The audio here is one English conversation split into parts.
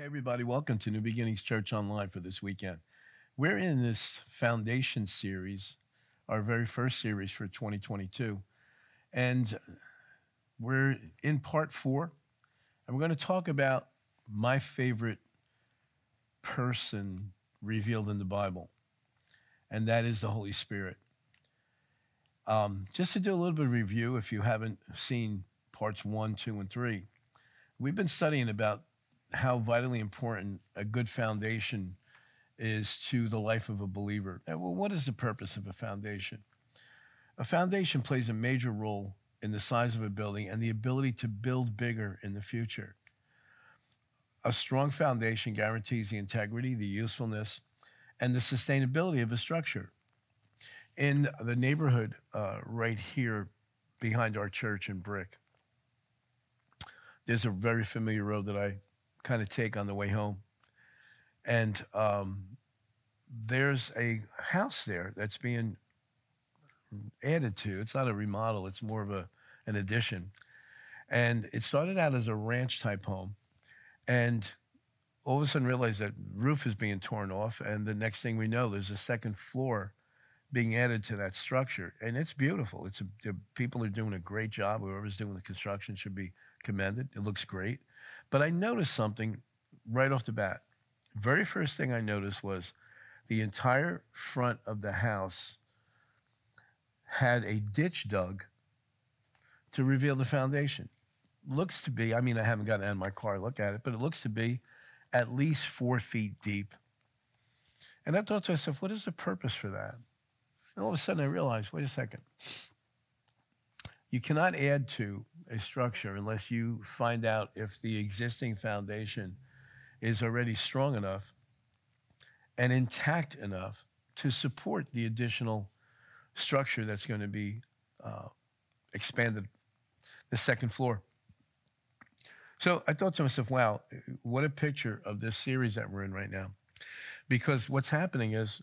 Hey, everybody, welcome to New Beginnings Church Online for this weekend. We're in this foundation series, our very first series for 2022. And we're in part four, and we're going to talk about my favorite person revealed in the Bible, and that is the Holy Spirit. Um, just to do a little bit of review, if you haven't seen parts one, two, and three, we've been studying about how vitally important a good foundation is to the life of a believer. Well, what is the purpose of a foundation? A foundation plays a major role in the size of a building and the ability to build bigger in the future. A strong foundation guarantees the integrity, the usefulness, and the sustainability of a structure. In the neighborhood uh, right here behind our church in Brick, there's a very familiar road that I kind of take on the way home. And um, there's a house there that's being added to. It's not a remodel, it's more of a, an addition. And it started out as a ranch type home. And all of a sudden realized that roof is being torn off. And the next thing we know, there's a second floor being added to that structure. And it's beautiful. It's a, the people are doing a great job. Whoever's doing the construction should be commended. It looks great. But I noticed something right off the bat. Very first thing I noticed was the entire front of the house had a ditch dug to reveal the foundation. Looks to be, I mean, I haven't gotten out of my car to look at it, but it looks to be at least four feet deep. And I thought to myself, what is the purpose for that? And all of a sudden I realized, wait a second. You cannot add to a structure unless you find out if the existing foundation is already strong enough and intact enough to support the additional structure that's going to be uh, expanded, the second floor. So I thought to myself, wow, what a picture of this series that we're in right now. Because what's happening is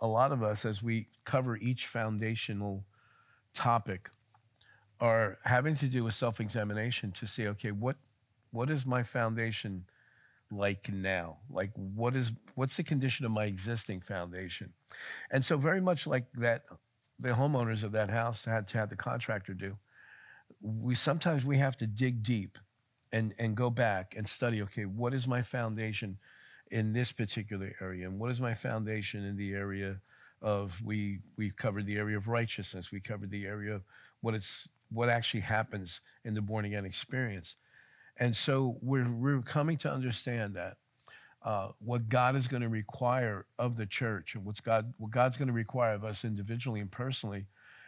a lot of us, as we cover each foundational topic, are having to do with self examination to see, okay, what, what is my foundation like now? Like, what is, what's the condition of my existing foundation? And so, very much like that, the homeowners of that house had to have the contractor do, we sometimes we have to dig deep and, and go back and study, okay, what is my foundation in this particular area? And what is my foundation in the area of, we, we covered the area of righteousness, we covered the area of what it's, what actually happens in the born again experience. And so we're, we're coming to understand that uh, what God is going to require of the church and what's God, what God's going to require of us individually and personally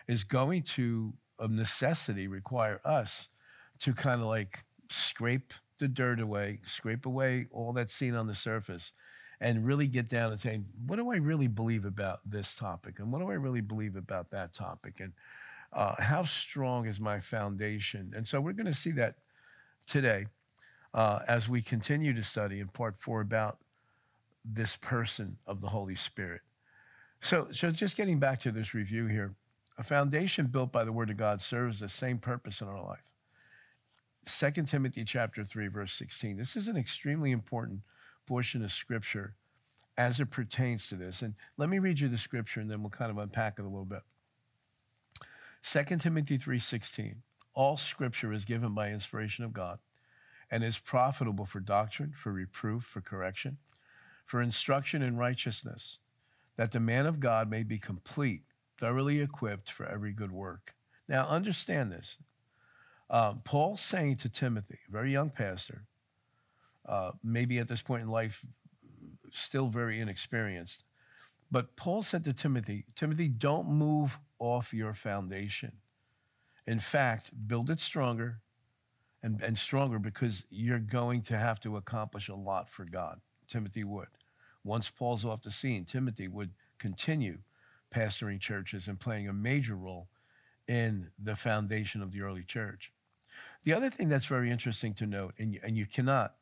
is going to, of necessity, require us to kind of like scrape the dirt away, scrape away all that's seen on the surface, and really get down and say, what do I really believe about this topic? And what do I really believe about that topic? And uh, how strong is my foundation? And so we're going to see that today uh, as we continue to study in part four about this person of the Holy Spirit. So, so just getting back to this review here, a foundation built by the Word of God serves the same purpose in our life. 2 Timothy chapter 3 verse 16. This is an extremely important portion of scripture as it pertains to this. And let me read you the scripture and then we'll kind of unpack it a little bit. 2 Timothy 3:16. All scripture is given by inspiration of God and is profitable for doctrine, for reproof, for correction, for instruction in righteousness, that the man of God may be complete, thoroughly equipped for every good work. Now understand this. Um, Paul saying to Timothy, a very young pastor, uh, maybe at this point in life, still very inexperienced, but Paul said to Timothy, Timothy, don't move off your foundation. In fact, build it stronger and, and stronger because you're going to have to accomplish a lot for God. Timothy would. Once Paul's off the scene, Timothy would continue pastoring churches and playing a major role in the foundation of the early church. The other thing that's very interesting to note, and you, and you cannot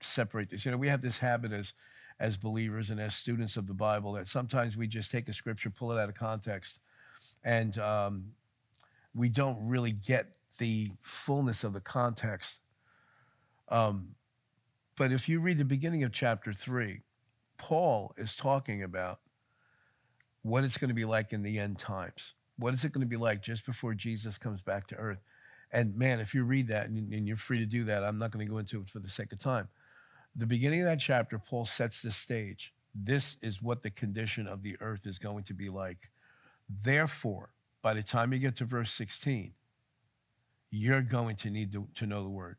separate this, you know, we have this habit as, as believers and as students of the Bible that sometimes we just take a scripture, pull it out of context, and um, we don't really get the fullness of the context. Um, But if you read the beginning of chapter three, Paul is talking about what it's going to be like in the end times. What is it going to be like just before Jesus comes back to earth? And man, if you read that and and you're free to do that, I'm not going to go into it for the sake of time. The beginning of that chapter, Paul sets the stage. This is what the condition of the earth is going to be like. Therefore, by the time you get to verse 16, you're going to need to, to know the word.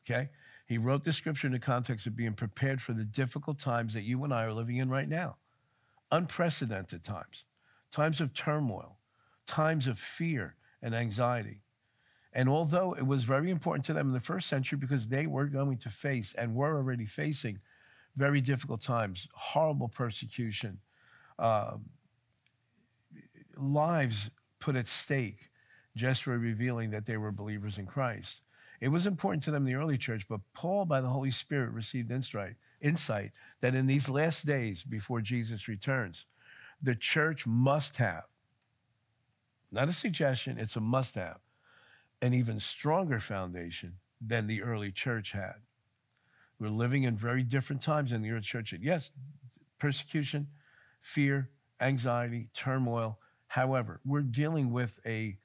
Okay? He wrote the scripture in the context of being prepared for the difficult times that you and I are living in right now. Unprecedented times, times of turmoil, times of fear and anxiety. And although it was very important to them in the first century because they were going to face and were already facing very difficult times, horrible persecution, uh, lives put at stake just for revealing that they were believers in Christ. It was important to them in the early church, but Paul, by the Holy Spirit, received insight, insight that in these last days before Jesus returns, the church must have, not a suggestion, it's a must have, an even stronger foundation than the early church had. We're living in very different times in the early church. Yes, persecution, fear, anxiety, turmoil. However, we're dealing with a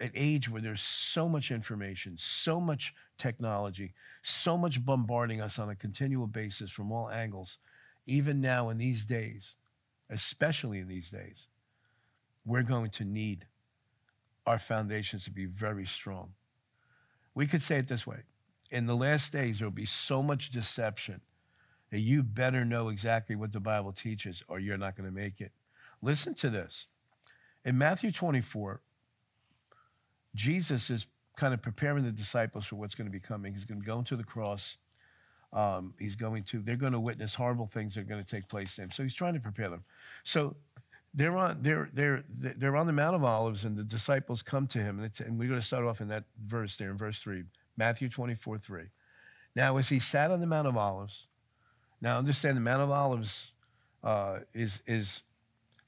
an age where there's so much information, so much technology, so much bombarding us on a continual basis from all angles. Even now in these days, especially in these days, we're going to need our foundations to be very strong. We could say it this way in the last days, there'll be so much deception that you better know exactly what the Bible teaches or you're not going to make it. Listen to this. In Matthew 24, Jesus is kind of preparing the disciples for what's going to be coming. He's going to go into the cross. Um, he's going to, they're going to witness horrible things that are going to take place to him. So he's trying to prepare them. So they're on, they're, they're, they're on the Mount of Olives, and the disciples come to him. And, and we're going to start off in that verse there, in verse 3, Matthew 24, 3. Now, as he sat on the Mount of Olives, now understand the Mount of Olives uh, is, is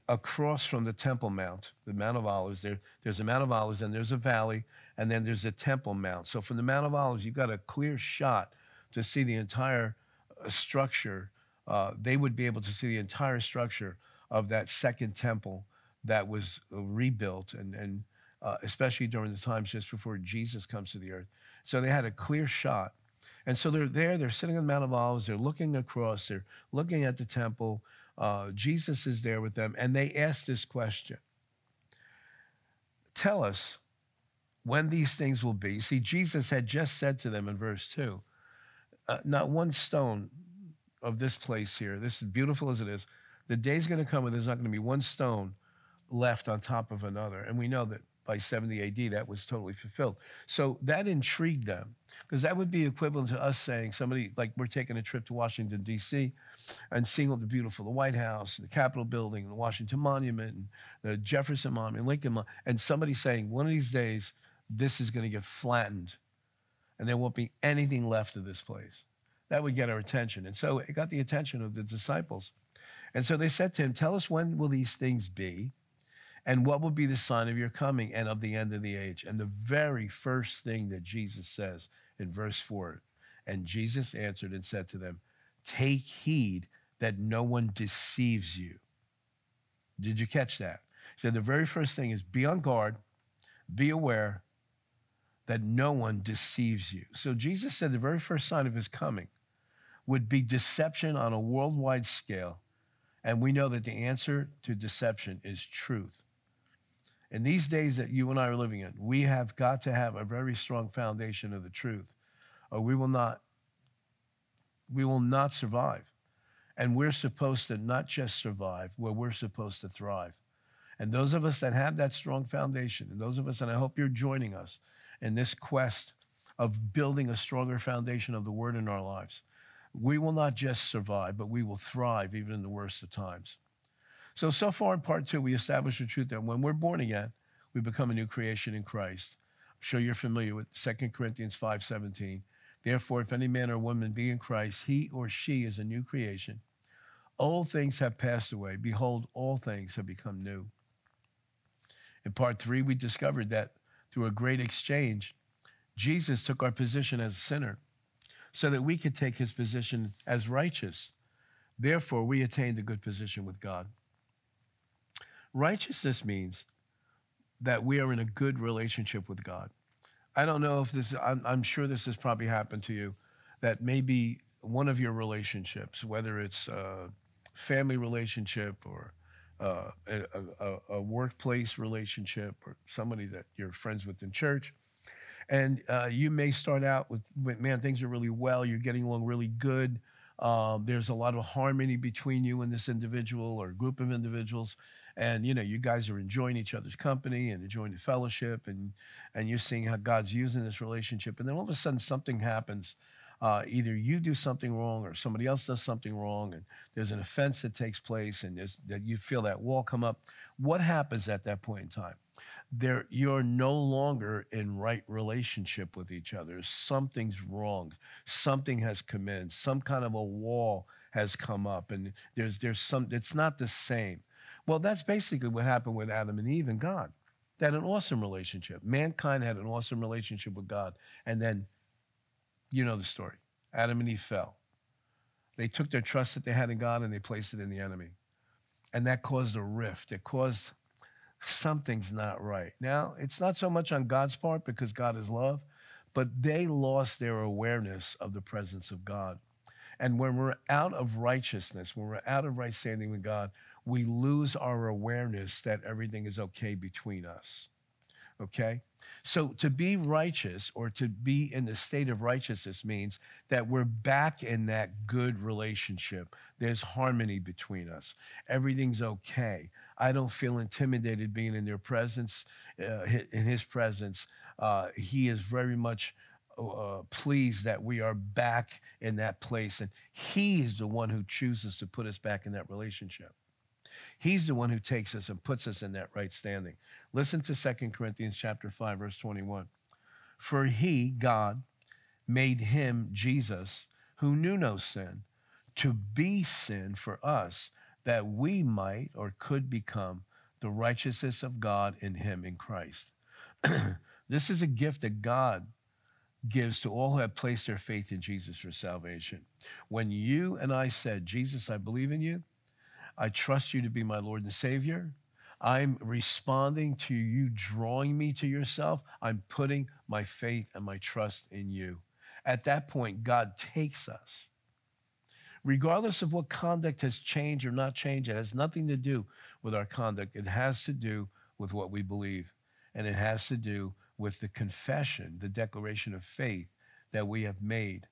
across from the Temple Mount, the Mount of Olives. There, there's a Mount of Olives, and there's a valley, and then there's a Temple Mount. So from the Mount of Olives, you've got a clear shot to see the entire uh, structure. Uh, they would be able to see the entire structure of that second temple that was uh, rebuilt, and, and uh, especially during the times just before Jesus comes to the earth. So they had a clear shot. And so they're there, they're sitting on the Mount of Olives, they're looking across, they're looking at the temple, uh, Jesus is there with them, and they ask this question Tell us when these things will be. See, Jesus had just said to them in verse 2 uh, Not one stone of this place here, this is beautiful as it is, the day's going to come when there's not going to be one stone left on top of another. And we know that by 70 AD, that was totally fulfilled. So that intrigued them because that would be equivalent to us saying somebody like we're taking a trip to Washington, D.C., and seeing all the beautiful, the White House, the Capitol building, the Washington Monument, and the Jefferson Monument, Lincoln Monument, and somebody saying one of these days this is going to get flattened and there won't be anything left of this place. That would get our attention. And so it got the attention of the disciples. And so they said to him, Tell us when will these things be? And what will be the sign of your coming and of the end of the age? And the very first thing that Jesus says in verse 4 and Jesus answered and said to them, Take heed that no one deceives you. Did you catch that? Said the very first thing is be on guard, be aware that no one deceives you. So Jesus said the very first sign of his coming would be deception on a worldwide scale. And we know that the answer to deception is truth. In these days that you and I are living in, we have got to have a very strong foundation of the truth, or we will not we will not survive. And we're supposed to not just survive, where we're supposed to thrive. And those of us that have that strong foundation, and those of us, and I hope you're joining us in this quest of building a stronger foundation of the word in our lives, we will not just survive, but we will thrive even in the worst of times. So, so far in part two, we established the truth that when we're born again, we become a new creation in Christ. I'm sure you're familiar with 2 Corinthians 5.17. Therefore, if any man or woman be in Christ, he or she is a new creation. Old things have passed away. Behold, all things have become new. In part three, we discovered that through a great exchange, Jesus took our position as a sinner so that we could take his position as righteous. Therefore, we attained a good position with God. Righteousness means that we are in a good relationship with God. I don't know if this, I'm, I'm sure this has probably happened to you, that maybe one of your relationships, whether it's a family relationship or uh, a, a, a, workplace relationship or somebody that you're friends with in church. And uh, you may start out with, man, things are really well, you're getting along really good. Um, there's a lot of harmony between you and this individual or group of individuals and you know you guys are enjoying each other's company and enjoying the fellowship and and you're seeing how god's using this relationship and then all of a sudden something happens uh, either you do something wrong or somebody else does something wrong and there's an offense that takes place and that you feel that wall come up. What happens at that point in time? There you're no longer in right relationship with each other. Something's wrong. Something has come in. Some kind of a wall has come up and there's there's some it's not the same well, that's basically what happened with Adam and Eve and God. They had an awesome relationship. Mankind had an awesome relationship with God. And then, you know the story Adam and Eve fell. They took their trust that they had in God and they placed it in the enemy. And that caused a rift. It caused something's not right. Now, it's not so much on God's part because God is love, but they lost their awareness of the presence of God. And when we're out of righteousness, when we're out of right standing with God, we lose our awareness that everything is okay between us. Okay? So to be righteous or to be in the state of righteousness means that we're back in that good relationship. There's harmony between us. Everything's okay. I don't feel intimidated being in their presence, uh, in his presence. Uh, he is very much uh, pleased that we are back in that place. And he is the one who chooses to put us back in that relationship. He's the one who takes us and puts us in that right standing. Listen to 2 Corinthians chapter 5 verse 21. For he, God, made him Jesus who knew no sin to be sin for us that we might or could become the righteousness of God in him in Christ. this is a gift that God gives to all who have placed their faith in Jesus for salvation. When you and I said, Jesus, I believe in you, I trust you to be my Lord and Savior. I'm responding to you drawing me to yourself. I'm putting my faith and my trust in you. At that point, God takes us. Regardless of what conduct has changed or not changed, it has nothing to do with our conduct. It has to do with what we believe. And it has to do with the confession, the declaration of faith that we have made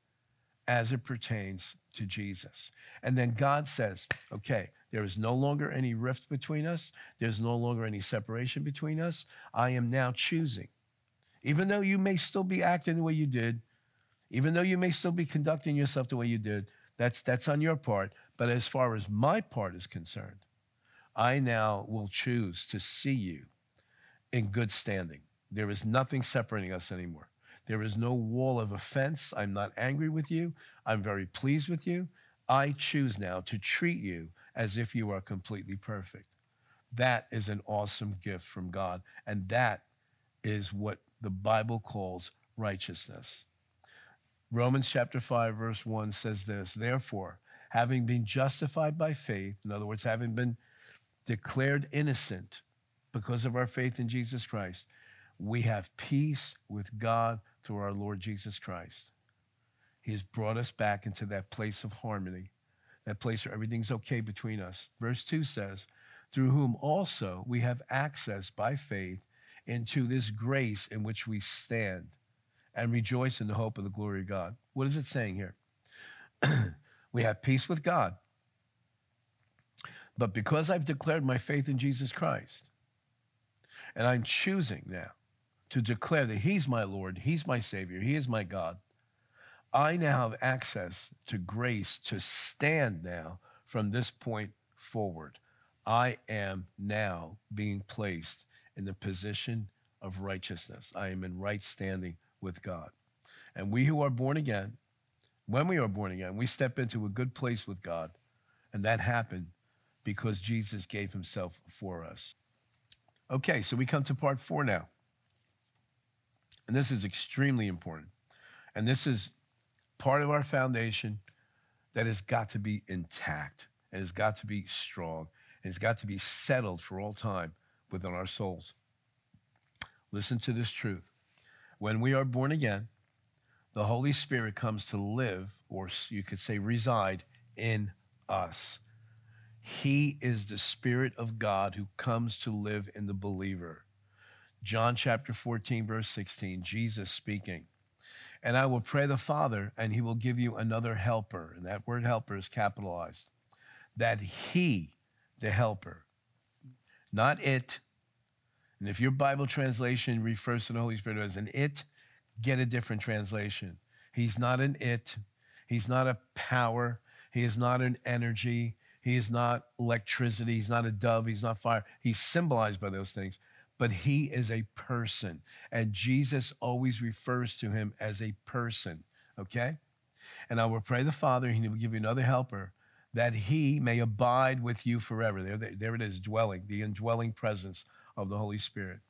as it pertains to Jesus. And then God says, okay, there is no longer any rift between us. There's no longer any separation between us. I am now choosing. Even though you may still be acting the way you did, even though you may still be conducting yourself the way you did, that's, that's on your part. But as far as my part is concerned, I now will choose to see you in good standing. There is nothing separating us anymore. There is no wall of offense. I'm not angry with you. I'm very pleased with you. I choose now to treat you as if you are completely perfect. That is an awesome gift from God. And that is what the Bible calls righteousness. Romans chapter 5, verse 1 says this Therefore, having been justified by faith, in other words, having been declared innocent because of our faith in Jesus Christ, we have peace with God through our Lord Jesus Christ. He has brought us back into that place of harmony that place where everything's okay between us. Verse 2 says, through whom also we have access by faith into this grace in which we stand and rejoice in the hope of the glory of God. What is it saying here? we have peace with God. But because I've declared my faith in Jesus Christ, and I'm choosing now to declare that He's my Lord, He's my Savior, He is my God, I now have access to grace to stand now from this point forward. I am now being placed in the position of righteousness. I am in right standing with God. And we who are born again, when we are born again, we step into a good place with God. And that happened because Jesus gave himself for us. Okay, so we come to part four now. And this is extremely important. And this is part of our foundation that has got to be intact and has got to be strong and has got to be settled for all time within our souls. Listen to this truth. When we are born again, the Holy Spirit comes to live, or you could say reside, in us. He is the Spirit of God who comes to live in the believer. John chapter 14, verse 16, Jesus speaking. And I will pray the Father, and he will give you another helper. And that word helper is capitalized. That he, the helper, not it. And if your Bible translation refers to the Holy Spirit as an it, get a different translation. He's not an it. He's not a power. He is not an energy. He is not electricity. He's not a dove. He's not fire. He's symbolized by those things but he is a person. And Jesus always refers to him as a person, okay? And I will pray the Father, and he will give you another helper, that he may abide with you forever. There, there it is, dwelling, the indwelling presence of the Holy Spirit.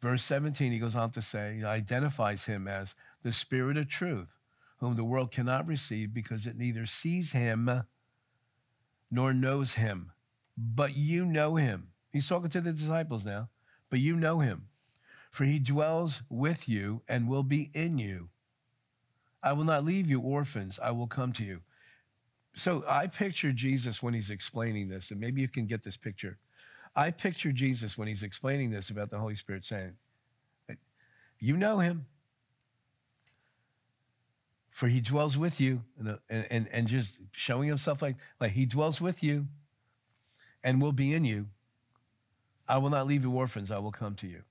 Verse 17, he goes on to say, he identifies him as the Spirit of truth, whom the world cannot receive because it neither sees him nor knows him. But you know him. He's talking to the disciples now but you know him, for he dwells with you and will be in you. I will not leave you orphans, I will come to you. So I picture Jesus when he's explaining this, and maybe you can get this picture. I picture Jesus when he's explaining this about the Holy Spirit saying, You know him, for he dwells with you, and, and, and just showing himself like, like he dwells with you and will be in you. I will not leave you orphans, I will come to you.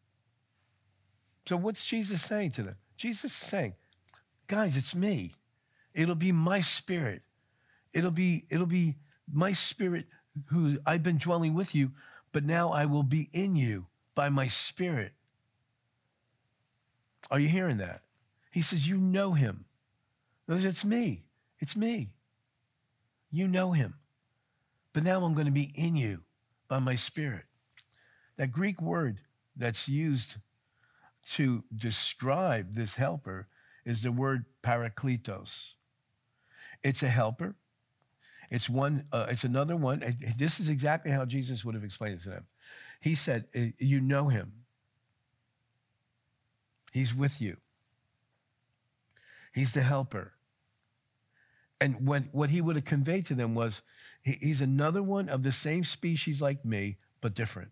So, what's Jesus saying to them? Jesus is saying, guys, it's me. It'll be my spirit. It'll be, it'll be my spirit who I've been dwelling with you, but now I will be in you by my spirit. Are you hearing that? He says, You know him. Knows it's me. It's me. You know him. But now I'm going to be in you by my spirit. That Greek word that's used to describe this helper is the word parakletos. It's a helper. It's one. Uh, it's another one. This is exactly how Jesus would have explained it to them. He said, uh, "You know him. He's with you. He's the helper." And when, what he would have conveyed to them was, he, he's another one of the same species like me, but different.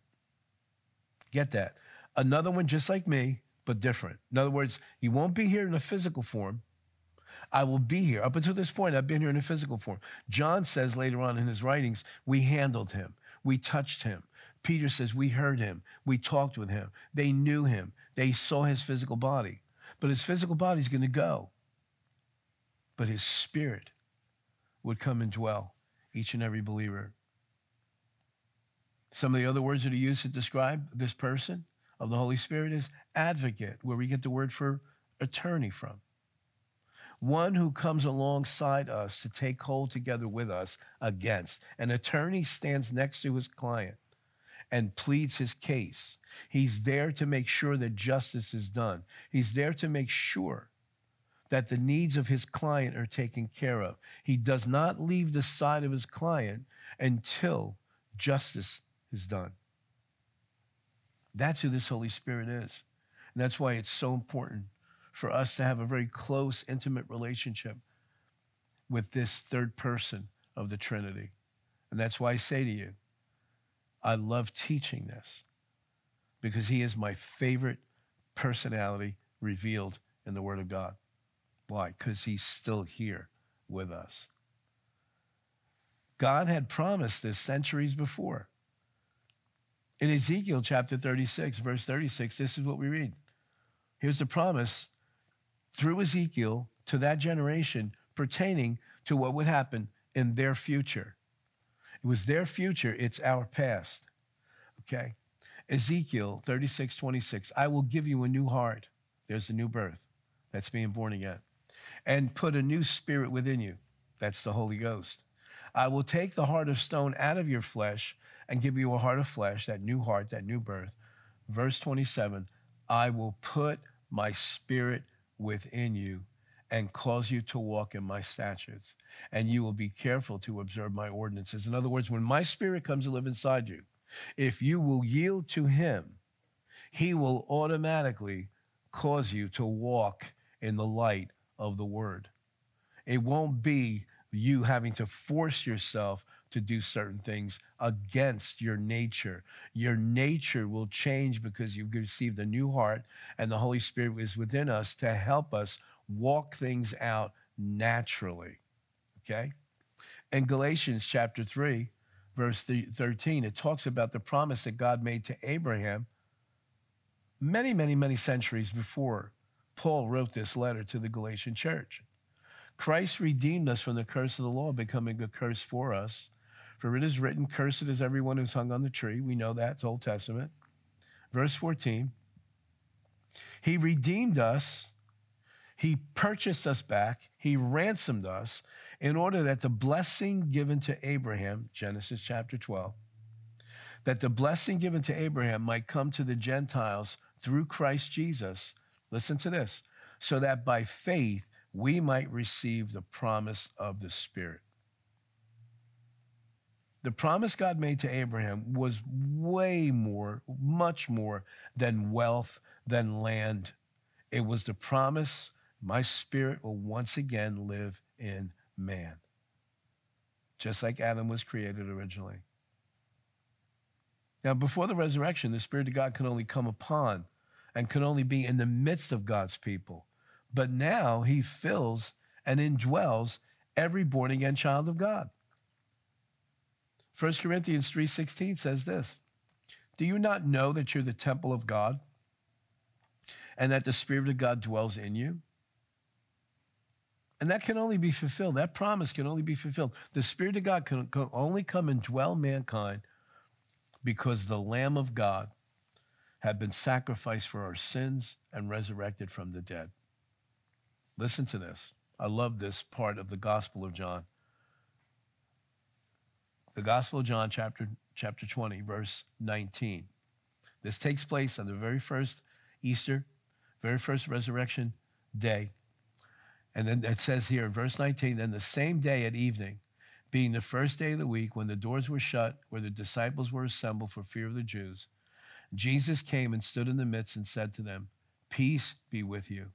Get that. Another one just like me, but different. In other words, you won't be here in a physical form. I will be here. Up until this point, I've been here in a physical form. John says later on in his writings, we handled him, we touched him. Peter says, we heard him, we talked with him. They knew him, they saw his physical body. But his physical body is going to go. But his spirit would come and dwell each and every believer. Some of the other words that are used to describe this person of the Holy Spirit is advocate, where we get the word for attorney from. One who comes alongside us to take hold together with us against. An attorney stands next to his client and pleads his case. He's there to make sure that justice is done. He's there to make sure that the needs of his client are taken care of. He does not leave the side of his client until justice is done. That's who this Holy Spirit is. And that's why it's so important for us to have a very close, intimate relationship with this third person of the Trinity. And that's why I say to you, I love teaching this because he is my favorite personality revealed in the Word of God. Why? Because he's still here with us. God had promised this centuries before. In Ezekiel chapter 36, verse 36, this is what we read. Here's the promise through Ezekiel to that generation pertaining to what would happen in their future. It was their future, it's our past. Okay? Ezekiel 36, 26. I will give you a new heart. There's a new birth. That's being born again. And put a new spirit within you. That's the Holy Ghost. I will take the heart of stone out of your flesh and give you a heart of flesh, that new heart, that new birth. Verse 27 I will put my spirit within you and cause you to walk in my statutes, and you will be careful to observe my ordinances. In other words, when my spirit comes to live inside you, if you will yield to him, he will automatically cause you to walk in the light of the word. It won't be you having to force yourself to do certain things against your nature. Your nature will change because you've received a new heart, and the Holy Spirit is within us to help us walk things out naturally. Okay? In Galatians chapter 3, verse 13, it talks about the promise that God made to Abraham many, many, many centuries before Paul wrote this letter to the Galatian church. Christ redeemed us from the curse of the law, becoming a curse for us. For it is written, Cursed is everyone who's hung on the tree. We know that, it's Old Testament. Verse 14, He redeemed us he purchased us back, He ransomed us in order that the blessing given to Abraham, Genesis chapter 12, that the blessing given to Abraham might come to the Gentiles through Christ Jesus. Listen to this so that by faith we might receive the promise of the Spirit. The promise God made to Abraham was way more, much more than wealth, than land. It was the promise my spirit will once again live in man, just like Adam was created originally. Now, before the resurrection, the Spirit of God could only come upon and could only be in the midst of God's people. But now he fills and indwells every born again child of God. 1 Corinthians 3:16 says this. Do you not know that you're the temple of God and that the spirit of God dwells in you? And that can only be fulfilled. That promise can only be fulfilled. The Spirit of God can, can only come and dwell mankind because the Lamb of God had been sacrificed for our sins and resurrected from the dead. Listen to this. I love this part of the Gospel of John. The Gospel of John, chapter, chapter 20, verse 19. This takes place on the very first Easter, very first resurrection day and then it says here, verse 19, then the same day at evening, being the first day of the week, when the doors were shut, where the disciples were assembled for fear of the Jews, Jesus came and stood in the midst and said to them, Peace be with you.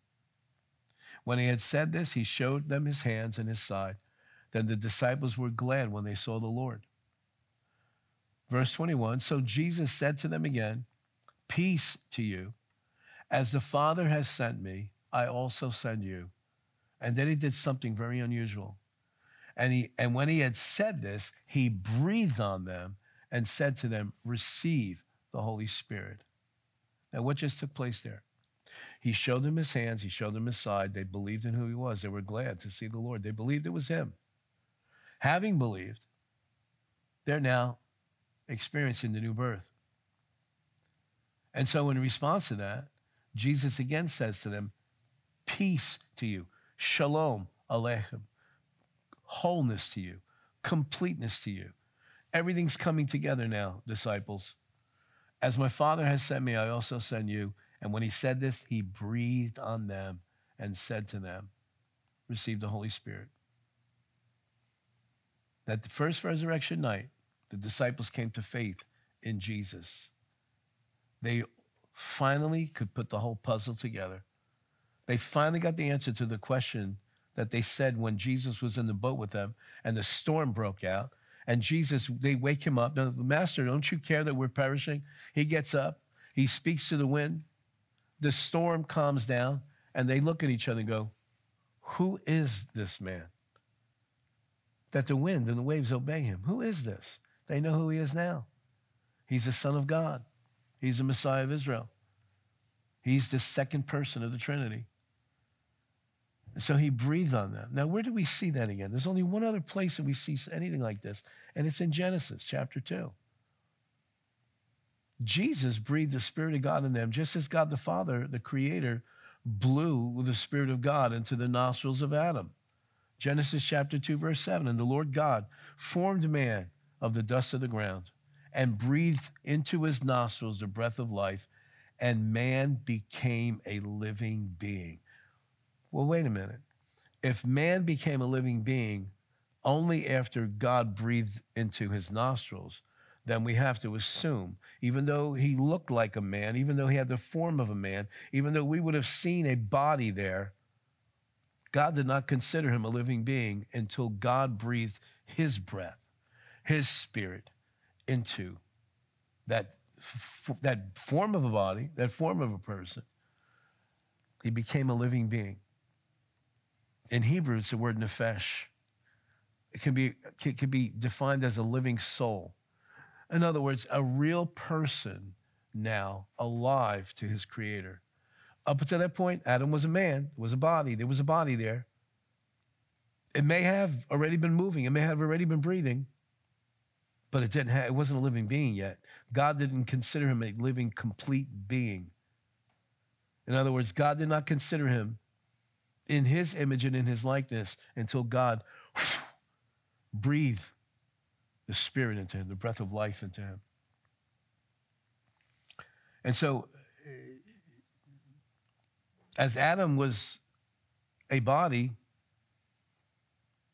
When he had said this, he showed them his hands and his side. Then the disciples were glad when they saw the Lord. Verse 21 So Jesus said to them again, Peace to you. As the Father has sent me, I also send you. And then he did something very unusual. And, he, and when he had said this, he breathed on them and said to them, Receive the Holy Spirit. Now, what just took place there? He showed them his hands, he showed them his side. They believed in who he was. They were glad to see the Lord. They believed it was him. Having believed, they're now experiencing the new birth. And so, in response to that, Jesus again says to them, Peace to you. Shalom Aleichem. Wholeness to you, completeness to you. Everything's coming together now, disciples. As my Father has sent me, I also send you. And when he said this, he breathed on them and said to them, Receive the Holy Spirit. That the first resurrection night, the disciples came to faith in Jesus. They finally could put the whole puzzle together. They finally got the answer to the question that they said when Jesus was in the boat with them and the storm broke out. And Jesus, they wake him up. Now, Master, don't you care that we're perishing? He gets up, he speaks to the wind, the storm calms down, and they look at each other and go, Who is this man? That the wind and the waves obey him. Who is this? They know who he is now. He's the Son of God, he's the Messiah of Israel, he's the second person of the Trinity. So he breathed on them. Now, where do we see that again? There's only one other place that we see anything like this, and it's in Genesis chapter 2. Jesus breathed the Spirit of God in them, just as God the Father, the Creator, blew the Spirit of God into the nostrils of Adam. Genesis chapter 2, verse 7. And the Lord God formed man of the dust of the ground and breathed into his nostrils the breath of life, and man became a living being. Well, wait a minute. if man became a living being only after God breathed into his nostrils, then we have to assume, even though he looked like a man, even though he had the form of a man, even though we would have seen a body there, God did not consider him a living being until God breathed his breath, his spirit into that, that form of a body, that form of a person. He became a living being. In Hebrew, it's the word nephesh. It can be, it can be defined as a living soul. In other words, a real person now alive to his creator. Up until that point, Adam was a man, was a body, there was a body there. It may have already been moving, it may have already been breathing, but it didn't have, it wasn't a living being yet. God didn't consider him a living, complete being. In other words, God did not consider him in his image and in his likeness until God breathed the spirit into him, the breath of life into him. And so, eh, as Adam was a body,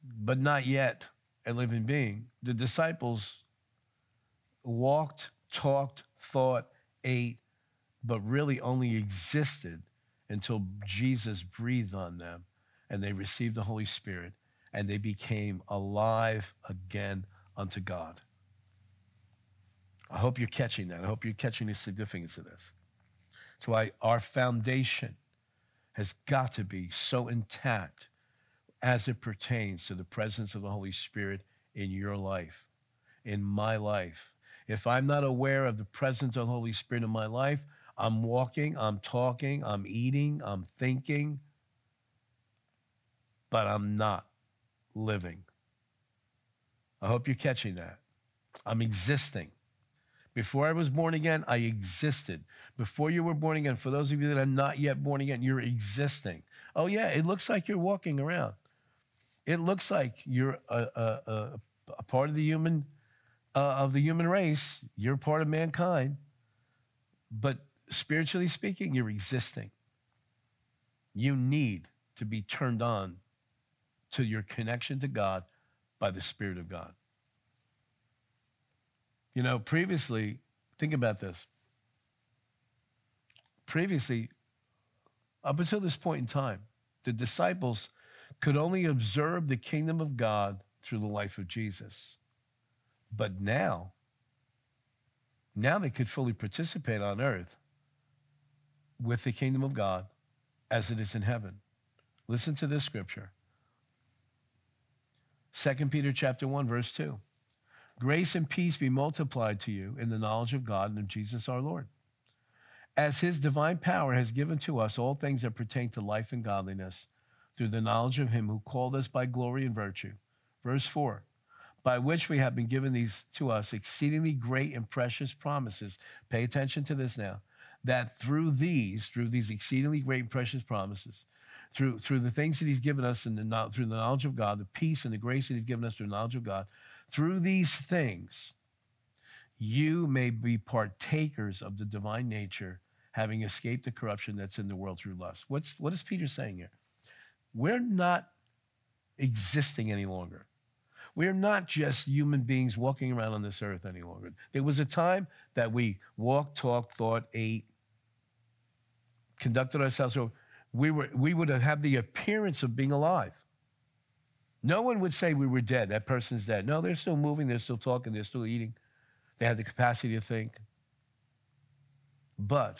but not yet a living being, the disciples walked, talked, thought, ate, but really only existed until Jesus breathed on them and they received the Holy Spirit and they became alive again unto God. I hope you're catching that. I hope you're catching the significance of this. That's why our foundation has got to be so intact as it pertains to the presence of the Holy Spirit in your life, in my life. If I'm not aware of the presence of the Holy Spirit in my life, I'm walking, I'm talking, I'm eating, I'm thinking, but I'm not living. I hope you're catching that. I'm existing. Before I was born again, I existed. Before you were born again, for those of you that are not yet born again, you're existing. Oh, yeah, it looks like you're walking around. It looks like you're a, a, a, a part of the human uh, of the human race. You're part of mankind, but spiritually speaking, you're existing. You need to be turned on to your connection to God by the Spirit of God. You know, previously, think about this. Previously, up until this point in time, the disciples could only observe the kingdom of God through the life of Jesus. But now, now they could fully participate on earth with the kingdom of God as it is in heaven. Listen to this scripture. 2 Peter chapter 1 verse 2. Grace and peace be multiplied to you in the knowledge of God and of Jesus our Lord. As his divine power has given to us all things that pertain to life and godliness through the knowledge of him who called us by glory and virtue. Verse 4 by which we have been given these to us exceedingly great and precious promises. Pay attention to this now. That through these, through these exceedingly great and precious promises, through, through the things that he's given us and through the knowledge of God, the peace and the grace that he's given us through the knowledge of God, through these things, you may be partakers of the divine nature, having escaped the corruption that's in the world through lust. What's, what is Peter saying here? We're not existing any longer. We're not just human beings walking around on this earth any longer. There was a time that we walked, talked, thought, ate, conducted ourselves we, were, we would have the appearance of being alive. No one would say we were dead. That person's dead. No, they're still moving, they're still talking, they're still eating. They have the capacity to think. But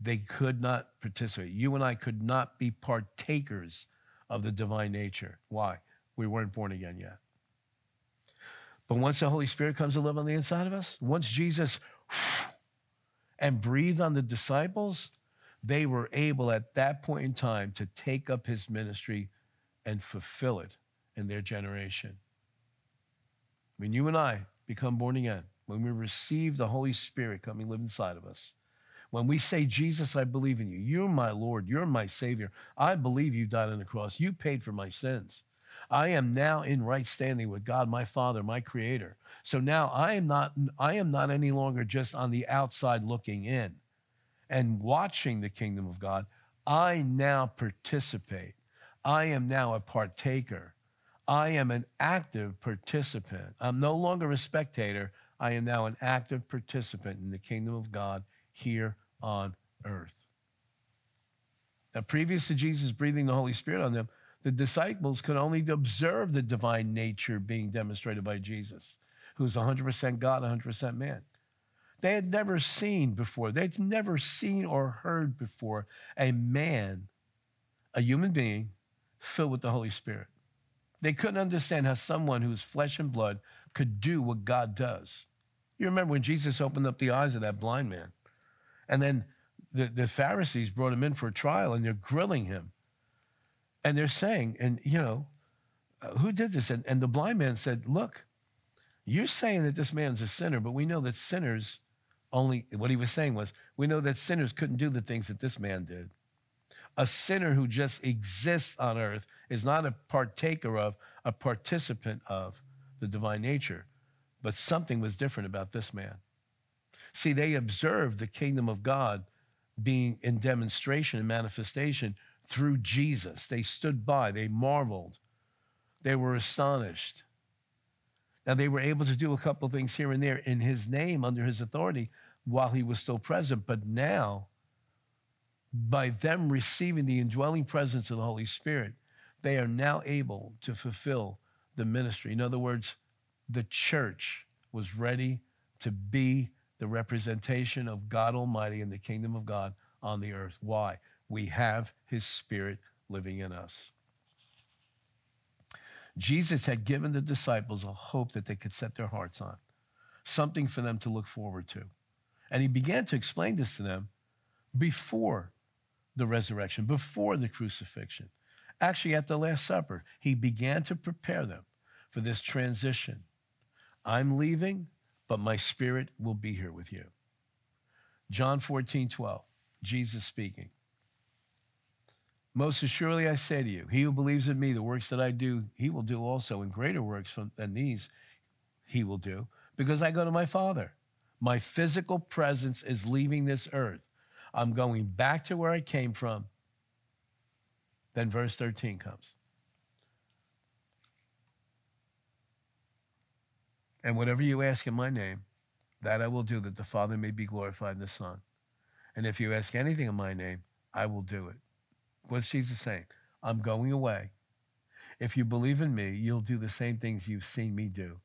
they could not participate. You and I could not be partakers of the divine nature. Why? We weren't born again yet. But once the Holy Spirit comes to live on the inside of us, once Jesus and breathed on the disciples, they were able at that point in time to take up his ministry and fulfill it in their generation. When you and I become born again, when we receive the Holy Spirit coming live inside of us, when we say, Jesus, I believe in you, you're my Lord, you're my Savior, I believe you died on the cross, you paid for my sins. I am now in right standing with God, my Father, my Creator. So now I am not, I am not any longer just on the outside looking in and watching the kingdom of God, I now participate. I am now a partaker. I am an active participant. I'm no longer a spectator. I am now an active participant in the kingdom of God here on earth. Now, previous to Jesus breathing the Holy Spirit on them, the disciples could only observe the divine nature being demonstrated by Jesus, who is 100% God, 100% man. They had never seen before, they'd never seen or heard before a man, a human being, filled with the Holy Spirit. They couldn't understand how someone who's flesh and blood could do what God does. You remember when Jesus opened up the eyes of that blind man, and then the, the Pharisees brought him in for a trial and they're grilling him. And they're saying, and you know, uh, who did this? And, and the blind man said, Look, you're saying that this man's a sinner, but we know that sinners only, what he was saying was, we know that sinners couldn't do the things that this man did. A sinner who just exists on earth is not a partaker of, a participant of the divine nature. But something was different about this man. See, they observed the kingdom of God being in demonstration and manifestation through Jesus. They stood by, they marveled, they were astonished. Now, they were able to do a couple of things here and there in his name, under his authority, while he was still present. But now, by them receiving the indwelling presence of the Holy Spirit, they are now able to fulfill the ministry. In other words, the church was ready to be the representation of God Almighty in the kingdom of God on the earth. Why? We have his spirit living in us. Jesus had given the disciples a hope that they could set their hearts on, something for them to look forward to. And he began to explain this to them before the resurrection, before the crucifixion. Actually, at the Last Supper, he began to prepare them for this transition. I'm leaving, but my spirit will be here with you. John 14, 12, Jesus speaking. Most assuredly I say to you, he who believes in me, the works that I do, he will do also, and greater works than these he will do, because I go to my Father. My physical presence is leaving this earth. I'm going back to where I came from. Then verse 13 comes. And whatever you ask in my name, that I will do, that the Father may be glorified in the Son. And if you ask anything in my name, I will do it. What's Jesus saying? I'm going away. If you believe in me, you'll do the same things you've seen me do.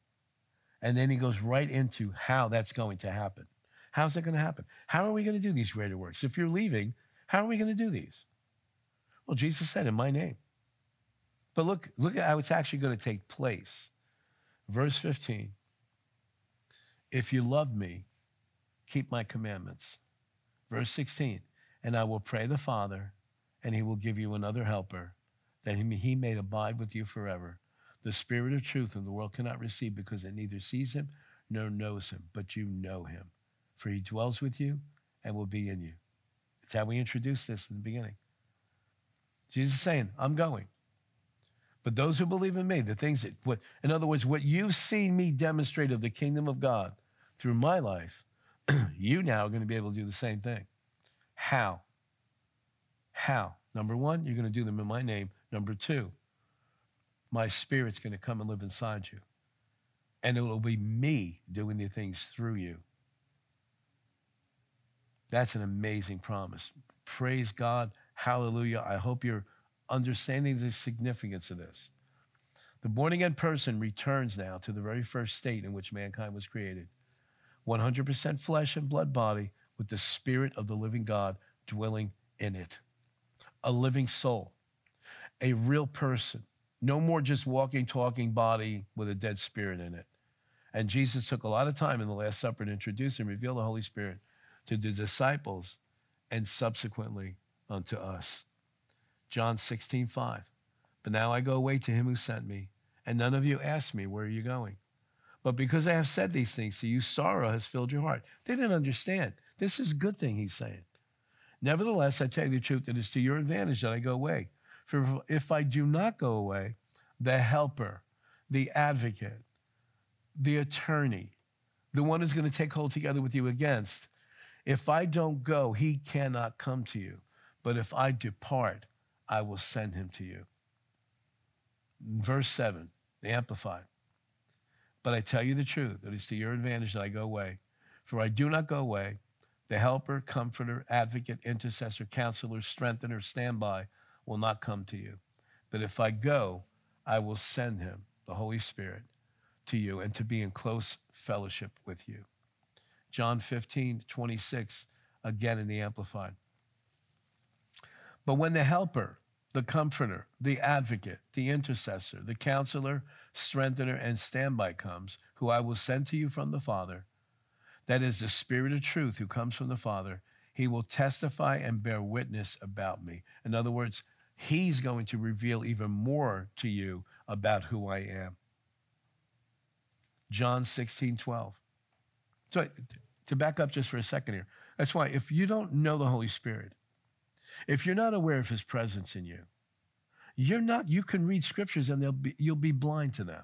And then he goes right into how that's going to happen. How's that going to happen? How are we going to do these greater works? If you're leaving, how are we going to do these? Well, Jesus said, in my name. But look, look at how it's actually going to take place. Verse 15 if you love me, keep my commandments. Verse 16, and I will pray the Father, and he will give you another helper, that he may abide with you forever. The Spirit of truth whom the world cannot receive because it neither sees him nor knows him, but you know him, for he dwells with you and will be in you. It's how we introduced this in the beginning. Jesus is saying, I'm going. But those who believe in me, the things that, what, in other words, what you've seen me demonstrate of the kingdom of God, through my life, you now are going to be able to do the same thing. How? How? Number one, you're going to do them in my name. Number two, my spirit's going to come and live inside you. And it will be me doing the things through you. That's an amazing promise. Praise God. Hallelujah. I hope you're understanding the significance of this. The born again person returns now to the very first state in which mankind was created. 100% flesh and blood body with the spirit of the living God dwelling in it. A living soul, a real person, no more just walking, talking body with a dead spirit in it. And Jesus took a lot of time in the Last Supper to introduce and reveal the Holy Spirit to the disciples and subsequently unto us. John 16, 5. But now I go away to him who sent me, and none of you ask me, Where are you going? But because I have said these things to you, sorrow has filled your heart. They didn't understand. This is a good thing, he's saying. Nevertheless, I tell you the truth, it is to your advantage that I go away. For if I do not go away, the helper, the advocate, the attorney, the one who's going to take hold together with you against, if I don't go, he cannot come to you. But if I depart, I will send him to you. Verse 7, the Amplified. But I tell you the truth, it is to your advantage that I go away. For I do not go away. The helper, comforter, advocate, intercessor, counselor, strengthener, standby will not come to you. But if I go, I will send him, the Holy Spirit, to you and to be in close fellowship with you. John 15, 26, again in the Amplified. But when the helper, the comforter, the advocate, the intercessor, the counselor, strengthener, and standby comes, who I will send to you from the Father, that is the Spirit of truth who comes from the Father, he will testify and bear witness about me. In other words, he's going to reveal even more to you about who I am. John 16, 12. So to back up just for a second here, that's why if you don't know the Holy Spirit, if you're not aware of his presence in you, you're not, you can read scriptures and they'll be, you'll be blind to them.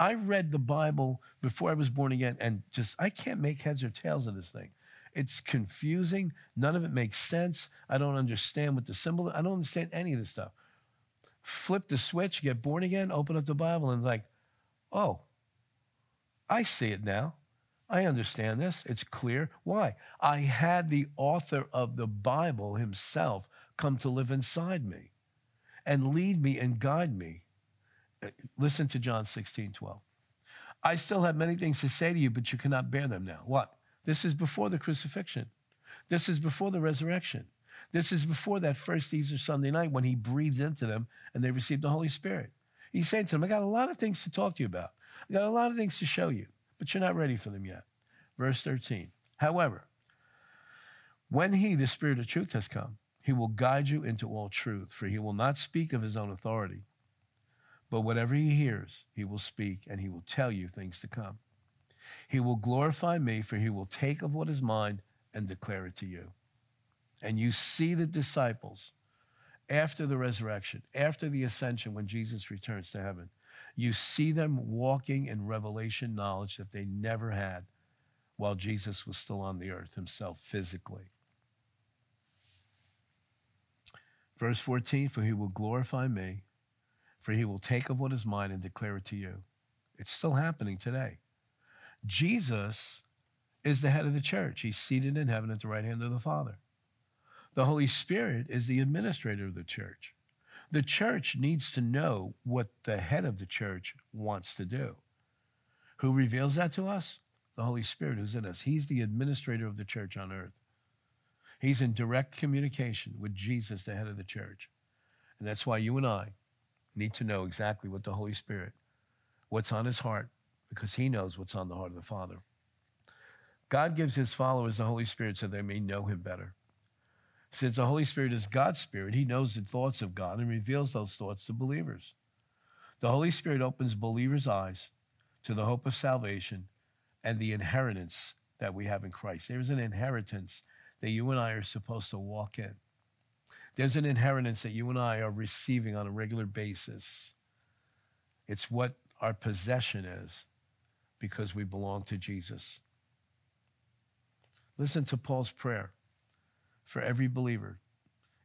I read the Bible before I was born again and just, I can't make heads or tails of this thing. It's confusing. None of it makes sense. I don't understand what the symbol, I don't understand any of this stuff. Flip the switch, get born again, open up the Bible, and like, oh, I see it now. I understand this. It's clear. Why? I had the author of the Bible himself come to live inside me and lead me and guide me. Listen to John 16, 12. I still have many things to say to you, but you cannot bear them now. What? This is before the crucifixion. This is before the resurrection. This is before that first Easter Sunday night when he breathed into them and they received the Holy Spirit. He's saying to them, I got a lot of things to talk to you about. I got a lot of things to show you, but you're not ready for them yet. Verse 13. However, when he, the Spirit of truth, has come, he will guide you into all truth, for he will not speak of his own authority, but whatever he hears, he will speak, and he will tell you things to come. He will glorify me, for he will take of what is mine and declare it to you. And you see the disciples after the resurrection, after the ascension, when Jesus returns to heaven, you see them walking in revelation knowledge that they never had while Jesus was still on the earth himself physically. Verse 14 For he will glorify me, for he will take of what is mine and declare it to you. It's still happening today. Jesus is the head of the church, he's seated in heaven at the right hand of the Father. The Holy Spirit is the administrator of the church. The church needs to know what the head of the church wants to do. Who reveals that to us? The Holy Spirit who's in us. He's the administrator of the church on earth. He's in direct communication with Jesus, the head of the church. And that's why you and I need to know exactly what the Holy Spirit, what's on his heart, because he knows what's on the heart of the Father. God gives his followers the Holy Spirit so they may know him better. Since the Holy Spirit is God's Spirit, He knows the thoughts of God and reveals those thoughts to believers. The Holy Spirit opens believers' eyes to the hope of salvation and the inheritance that we have in Christ. There's an inheritance that you and I are supposed to walk in. There's an inheritance that you and I are receiving on a regular basis. It's what our possession is because we belong to Jesus. Listen to Paul's prayer for every believer.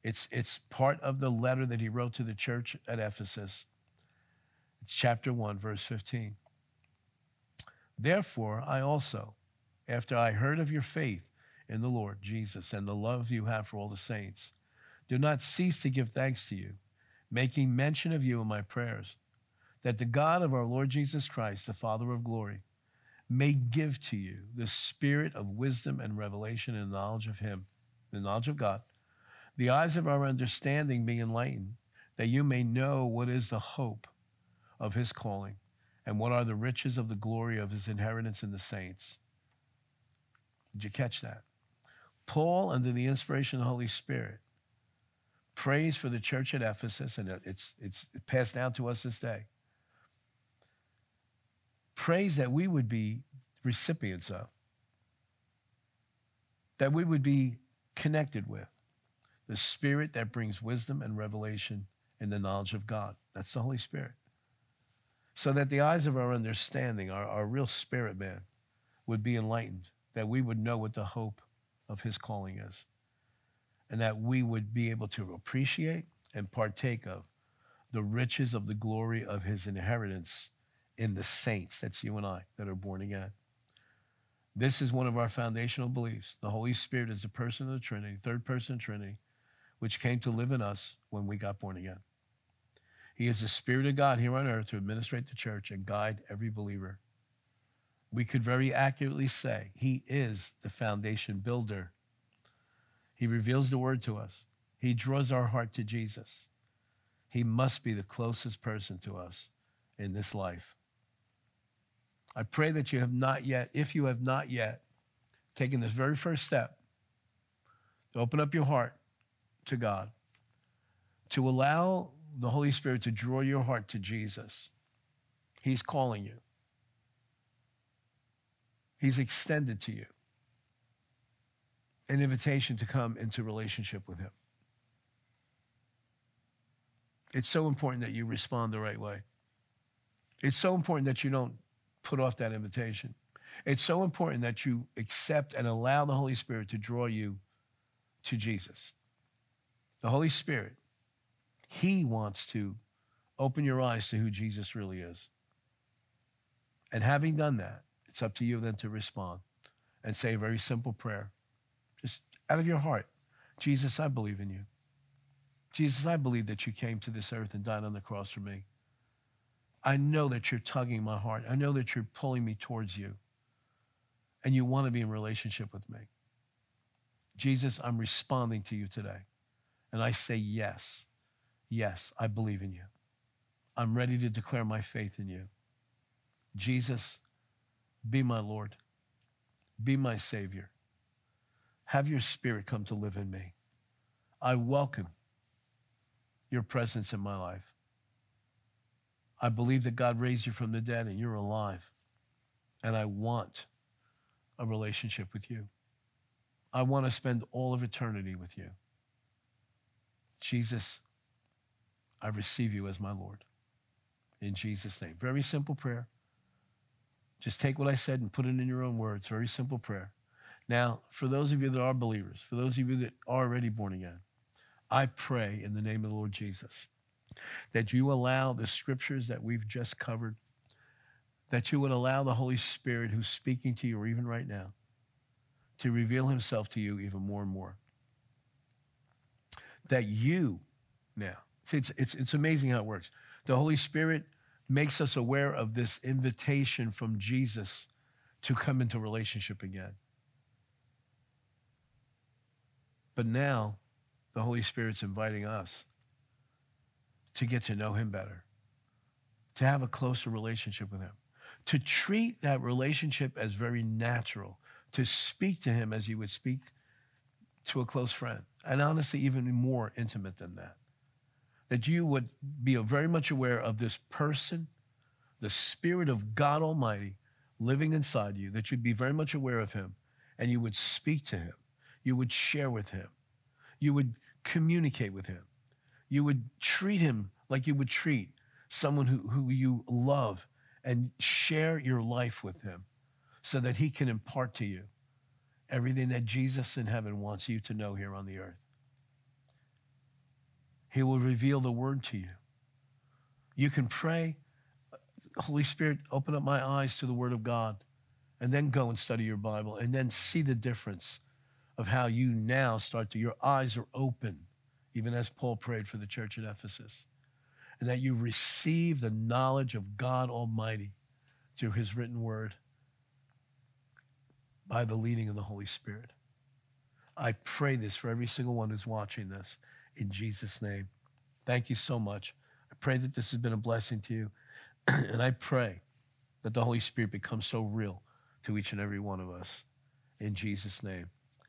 It's, it's part of the letter that he wrote to the church at Ephesus. It's chapter 1, verse 15. Therefore, I also, after I heard of your faith in the Lord Jesus and the love you have for all the saints, do not cease to give thanks to you, making mention of you in my prayers, that the God of our Lord Jesus Christ, the Father of glory, may give to you the spirit of wisdom and revelation and knowledge of him the knowledge of God, the eyes of our understanding being enlightened, that you may know what is the hope of his calling and what are the riches of the glory of his inheritance in the saints. Did you catch that? Paul, under the inspiration of the Holy Spirit, prays for the church at Ephesus, and it's, it's passed down to us this day. Prays that we would be recipients of, that we would be connected with. The Spirit that brings wisdom and revelation in the knowledge of God. That's the Holy Spirit. So that the eyes of our understanding, our, our real spirit man, would be enlightened, that we would know what the hope of his calling is. And that we would be able to appreciate and partake of the riches of the glory of his inheritance in the saints, that's you and I, that are born again. This is one of our foundational beliefs. The Holy Spirit is a person of the Trinity, third person Trinity, which came to live in us when we got born again. He is the Spirit of God here on earth to administrate the church and guide every believer. We could very accurately say he is the foundation builder. He reveals the word to us. He draws our heart to Jesus. He must be the closest person to us in this life. I pray that you have not yet, if you have not yet, taken this very first step to open up your heart to God, to allow the Holy Spirit to draw your heart to Jesus. He's calling you, He's extended to you an invitation to come into relationship with Him. It's so important that you respond the right way. It's so important that you don't put off that invitation. It's so important that you accept and allow the Holy Spirit to draw you to Jesus. The Holy Spirit, He wants to open your eyes to who Jesus really is. And having done that, it's up to you then to respond and say a very simple prayer, out of your heart Jesus, I believe in you. Jesus, I believe that you came to this earth and died on the cross for me. I know that you're tugging my heart. I know that you're pulling me towards you. And you want to be in relationship with me. Jesus, I'm responding to you today. And I say, yes, yes, I believe in you. I'm ready to declare my faith in you. Jesus, be my Lord. Be my Savior. Have your spirit come to live in me. I welcome your presence in my life. I believe that God raised you from the dead and you're alive. And I want a relationship with you. I want to spend all of eternity with you. Jesus, I receive you as my Lord. In Jesus' name. Very simple prayer. Just take what I said and put it in your own words. Very simple prayer. Now, for those of you that are believers, for those of you that are already born again, I pray in the name of the Lord Jesus that you allow the scriptures that we've just covered, that you would allow the Holy Spirit who's speaking to you, or even right now, to reveal himself to you even more and more. That you now, see, it's, it's, it's amazing how it works. The Holy Spirit makes us aware of this invitation from Jesus to come into relationship again. But now, the Holy Spirit's inviting us to get to know him better, to have a closer relationship with him, to treat that relationship as very natural, to speak to him as you would speak to a close friend, and honestly, even more intimate than that. That you would be very much aware of this person, the Spirit of God Almighty living inside you, that you'd be very much aware of him, and you would speak to him, you would share with him, you would communicate with him you would treat him like you would treat someone who, who you love and share your life with him so that he can impart to you everything that Jesus in heaven wants you to know here on the earth. He will reveal the word to you. You can pray, Holy Spirit, open up my eyes to the word of God, and then go and study your Bible, and then see the difference of how you now start to, your eyes are open even as Paul prayed for the church at Ephesus, and that you receive the knowledge of God Almighty through his written word by the leading of the Holy Spirit. I pray this for every single one who's watching this in Jesus' name. Thank you so much. I pray that this has been a blessing to you. and I pray that the Holy Spirit becomes so real to each and every one of us. In Jesus' name,